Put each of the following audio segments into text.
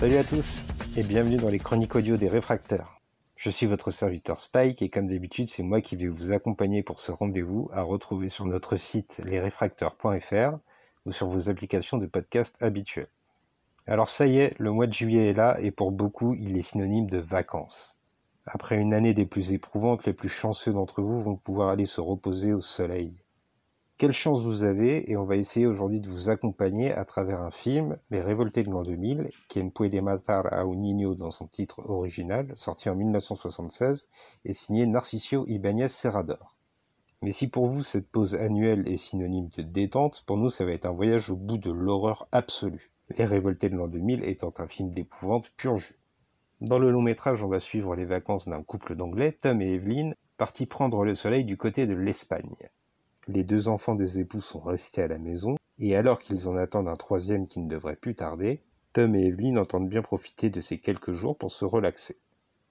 Salut à tous et bienvenue dans les chroniques audio des réfracteurs. Je suis votre serviteur Spike et comme d'habitude c'est moi qui vais vous accompagner pour ce rendez-vous à retrouver sur notre site lesréfracteurs.fr ou sur vos applications de podcast habituelles. Alors ça y est, le mois de juillet est là et pour beaucoup il est synonyme de vacances. Après une année des plus éprouvantes, les plus chanceux d'entre vous vont pouvoir aller se reposer au soleil. Quelle chance vous avez et on va essayer aujourd'hui de vous accompagner à travers un film, Les Révoltés de l'an 2000, Quien puede matar a un niño dans son titre original, sorti en 1976 et signé Narcisio Ibáñez Serrador. Mais si pour vous cette pause annuelle est synonyme de détente, pour nous ça va être un voyage au bout de l'horreur absolue. Les Révoltés de l'an 2000 étant un film d'épouvante pur jus. Dans le long métrage, on va suivre les vacances d'un couple d'anglais, Tom et Evelyn, partis prendre le soleil du côté de l'Espagne. Les deux enfants des époux sont restés à la maison, et alors qu'ils en attendent un troisième qui ne devrait plus tarder, Tom et Evelyn entendent bien profiter de ces quelques jours pour se relaxer.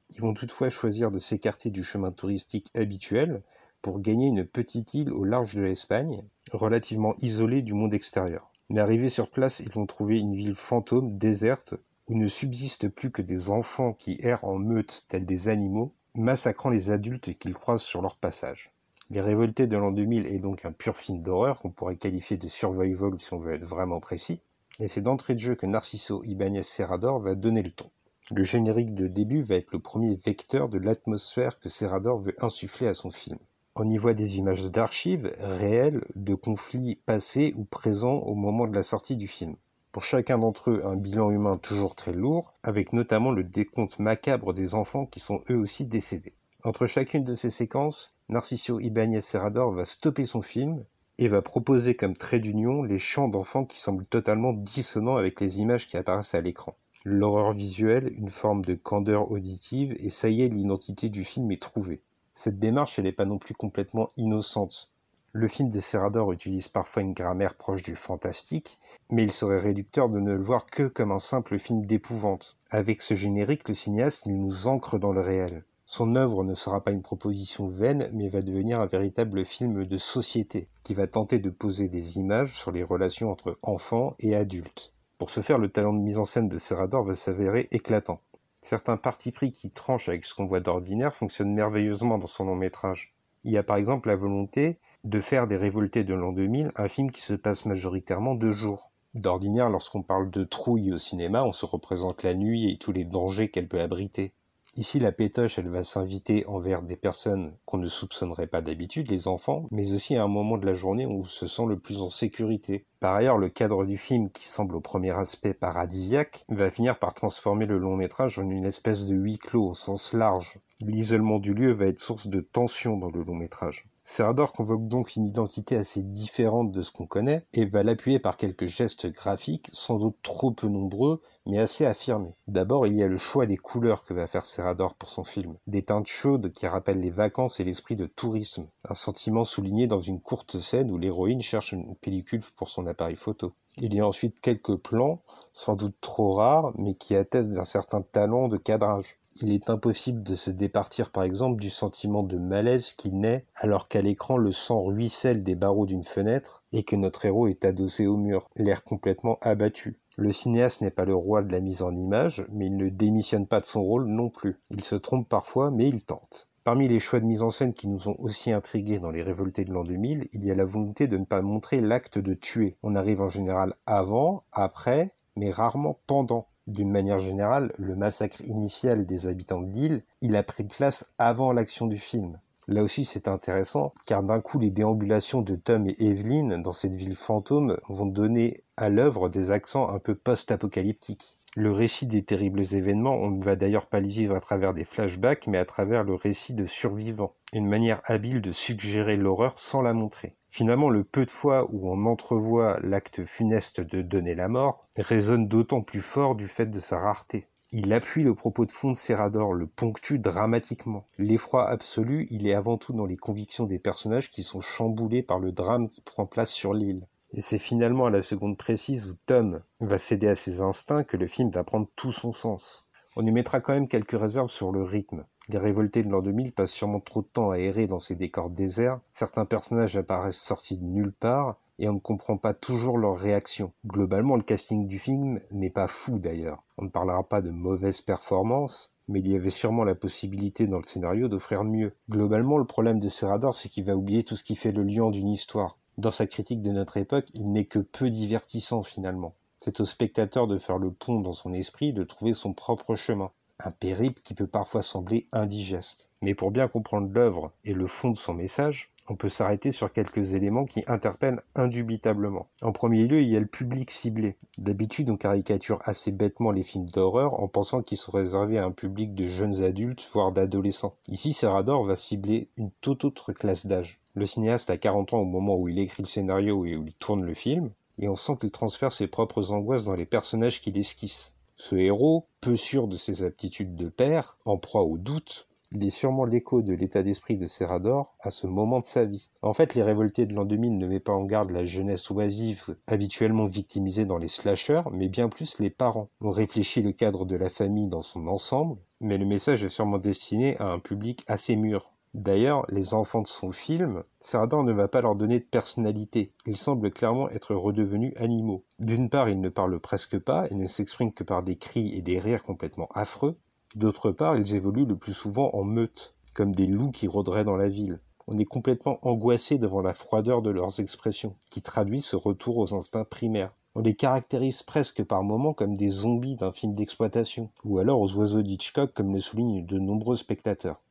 Ils vont toutefois choisir de s'écarter du chemin touristique habituel pour gagner une petite île au large de l'Espagne, relativement isolée du monde extérieur. Mais arrivés sur place, ils vont trouver une ville fantôme, déserte, où ne subsistent plus que des enfants qui errent en meute tels des animaux, massacrant les adultes qu'ils croisent sur leur passage. Les Révoltés de l'an 2000 est donc un pur film d'horreur qu'on pourrait qualifier de survival si on veut être vraiment précis, et c'est d'entrée de jeu que Narciso Ibáñez Serrador va donner le ton. Le générique de début va être le premier vecteur de l'atmosphère que Serrador veut insuffler à son film. On y voit des images d'archives réelles de conflits passés ou présents au moment de la sortie du film. Pour chacun d'entre eux, un bilan humain toujours très lourd, avec notamment le décompte macabre des enfants qui sont eux aussi décédés. Entre chacune de ces séquences, Narcisio Ibáñez Serrador va stopper son film et va proposer comme trait d'union les chants d'enfants qui semblent totalement dissonants avec les images qui apparaissent à l'écran. L'horreur visuelle, une forme de candeur auditive, et ça y est, l'identité du film est trouvée. Cette démarche, elle n'est pas non plus complètement innocente. Le film de Serrador utilise parfois une grammaire proche du fantastique, mais il serait réducteur de ne le voir que comme un simple film d'épouvante. Avec ce générique, le cinéaste, nous ancre dans le réel. Son œuvre ne sera pas une proposition vaine, mais va devenir un véritable film de société, qui va tenter de poser des images sur les relations entre enfants et adultes. Pour ce faire, le talent de mise en scène de Serrador va s'avérer éclatant. Certains partis pris qui tranchent avec ce qu'on voit d'ordinaire fonctionnent merveilleusement dans son long métrage. Il y a par exemple la volonté de faire des révoltés de l'an 2000 un film qui se passe majoritairement de jour. D'ordinaire, lorsqu'on parle de trouille au cinéma, on se représente la nuit et tous les dangers qu'elle peut abriter. Ici, la pétoche, elle va s'inviter envers des personnes qu'on ne soupçonnerait pas d'habitude, les enfants, mais aussi à un moment de la journée où on se sent le plus en sécurité. Par ailleurs, le cadre du film, qui semble au premier aspect paradisiaque, va finir par transformer le long métrage en une espèce de huis clos au sens large. L'isolement du lieu va être source de tension dans le long métrage. Serrador convoque donc une identité assez différente de ce qu'on connaît et va l'appuyer par quelques gestes graphiques, sans doute trop peu nombreux, mais assez affirmés. D'abord, il y a le choix des couleurs que va faire Serrador pour son film. Des teintes chaudes qui rappellent les vacances et l'esprit de tourisme. Un sentiment souligné dans une courte scène où l'héroïne cherche une pellicule pour son appareil photo. Il y a ensuite quelques plans, sans doute trop rares, mais qui attestent d'un certain talent de cadrage il est impossible de se départir par exemple du sentiment de malaise qui naît alors qu'à l'écran le sang ruisselle des barreaux d'une fenêtre et que notre héros est adossé au mur, l'air complètement abattu. Le cinéaste n'est pas le roi de la mise en image, mais il ne démissionne pas de son rôle non plus. Il se trompe parfois, mais il tente. Parmi les choix de mise en scène qui nous ont aussi intrigués dans les révoltés de l'an 2000, il y a la volonté de ne pas montrer l'acte de tuer. On arrive en général avant, après, mais rarement pendant. D'une manière générale, le massacre initial des habitants de l'île, il a pris place avant l'action du film. Là aussi, c'est intéressant, car d'un coup, les déambulations de Tom et Evelyn dans cette ville fantôme vont donner à l'œuvre des accents un peu post-apocalyptiques. Le récit des terribles événements, on ne va d'ailleurs pas les vivre à travers des flashbacks, mais à travers le récit de survivants. Une manière habile de suggérer l'horreur sans la montrer. Finalement, le peu de fois où on entrevoit l'acte funeste de donner la mort résonne d'autant plus fort du fait de sa rareté. Il appuie le propos de fond de Serrador, le ponctue dramatiquement. L'effroi absolu, il est avant tout dans les convictions des personnages qui sont chamboulés par le drame qui prend place sur l'île. Et c'est finalement à la seconde précise où Tom va céder à ses instincts que le film va prendre tout son sens. On y mettra quand même quelques réserves sur le rythme. Les révoltés de l'an 2000 passent sûrement trop de temps à errer dans ces décors déserts, certains personnages apparaissent sortis de nulle part, et on ne comprend pas toujours leurs réactions. Globalement, le casting du film n'est pas fou d'ailleurs. On ne parlera pas de mauvaise performance, mais il y avait sûrement la possibilité dans le scénario d'offrir mieux. Globalement, le problème de Serrador, c'est qu'il va oublier tout ce qui fait le lien d'une histoire. Dans sa critique de notre époque, il n'est que peu divertissant finalement. C'est au spectateur de faire le pont dans son esprit, de trouver son propre chemin. Un périple qui peut parfois sembler indigeste. Mais pour bien comprendre l'œuvre et le fond de son message, on peut s'arrêter sur quelques éléments qui interpellent indubitablement. En premier lieu, il y a le public ciblé. D'habitude, on caricature assez bêtement les films d'horreur en pensant qu'ils sont réservés à un public de jeunes adultes, voire d'adolescents. Ici, Serrador va cibler une toute autre classe d'âge. Le cinéaste a 40 ans au moment où il écrit le scénario et où il tourne le film, et on sent qu'il transfère ses propres angoisses dans les personnages qu'il esquisse. Ce héros, peu sûr de ses aptitudes de père, en proie au doute, il est sûrement l'écho de l'état d'esprit de Serrador à ce moment de sa vie. En fait, Les Révoltés de l'an 2000 ne met pas en garde la jeunesse oisive habituellement victimisée dans les slashers, mais bien plus les parents. On réfléchit le cadre de la famille dans son ensemble, mais le message est sûrement destiné à un public assez mûr. D'ailleurs, les enfants de son film, Serrador ne va pas leur donner de personnalité. Ils semblent clairement être redevenus animaux. D'une part, ils ne parlent presque pas et ne s'expriment que par des cris et des rires complètement affreux. D'autre part, ils évoluent le plus souvent en meute, comme des loups qui rôderaient dans la ville. On est complètement angoissé devant la froideur de leurs expressions, qui traduit ce retour aux instincts primaires. On les caractérise presque par moments comme des zombies d'un film d'exploitation, ou alors aux oiseaux d'Hitchcock comme le soulignent de nombreux spectateurs.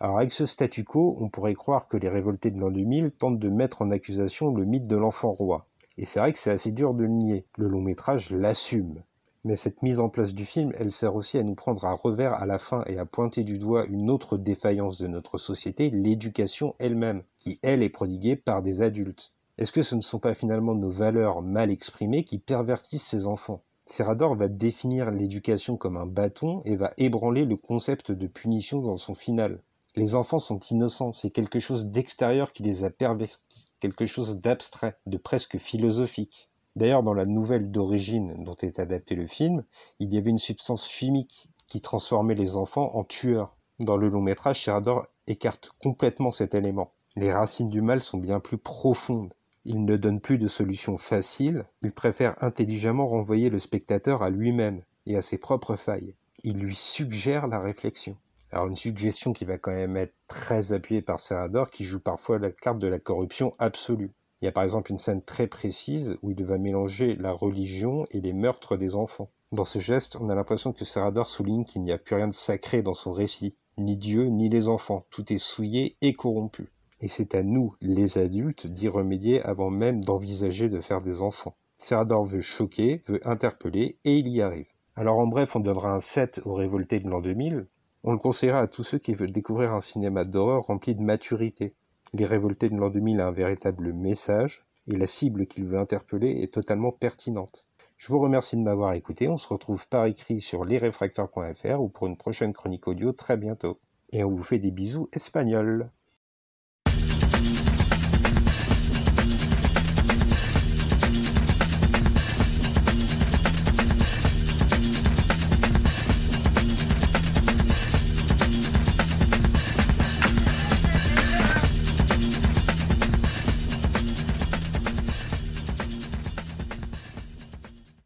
Alors avec ce statu quo, on pourrait croire que les révoltés de l'an 2000 tentent de mettre en accusation le mythe de l'enfant roi. Et c'est vrai que c'est assez dur de le nier. Le long métrage l'assume. Mais cette mise en place du film, elle sert aussi à nous prendre à revers à la fin et à pointer du doigt une autre défaillance de notre société, l'éducation elle-même, qui elle est prodiguée par des adultes. Est-ce que ce ne sont pas finalement nos valeurs mal exprimées qui pervertissent ces enfants? Serrador va définir l'éducation comme un bâton et va ébranler le concept de punition dans son final. Les enfants sont innocents, c'est quelque chose d'extérieur qui les a pervertis, quelque chose d'abstrait, de presque philosophique. D'ailleurs, dans la nouvelle d'origine dont est adapté le film, il y avait une substance chimique qui transformait les enfants en tueurs. Dans le long métrage, Serrador écarte complètement cet élément. Les racines du mal sont bien plus profondes. Il ne donne plus de solution facile, il préfère intelligemment renvoyer le spectateur à lui-même et à ses propres failles. Il lui suggère la réflexion. Alors une suggestion qui va quand même être très appuyée par Serrador qui joue parfois la carte de la corruption absolue. Il y a par exemple une scène très précise où il va mélanger la religion et les meurtres des enfants. Dans ce geste, on a l'impression que Serrador souligne qu'il n'y a plus rien de sacré dans son récit, ni Dieu, ni les enfants, tout est souillé et corrompu. Et c'est à nous, les adultes, d'y remédier avant même d'envisager de faire des enfants. Serrador veut choquer, veut interpeller, et il y arrive. Alors en bref, on donnera un 7 aux révoltés de l'an 2000. On le conseillera à tous ceux qui veulent découvrir un cinéma d'horreur rempli de maturité, les révoltés de l'an 2000 a un véritable message et la cible qu'il veut interpeller est totalement pertinente. Je vous remercie de m'avoir écouté. On se retrouve par écrit sur lesrefracteurs.fr ou pour une prochaine chronique audio très bientôt. Et on vous fait des bisous espagnols.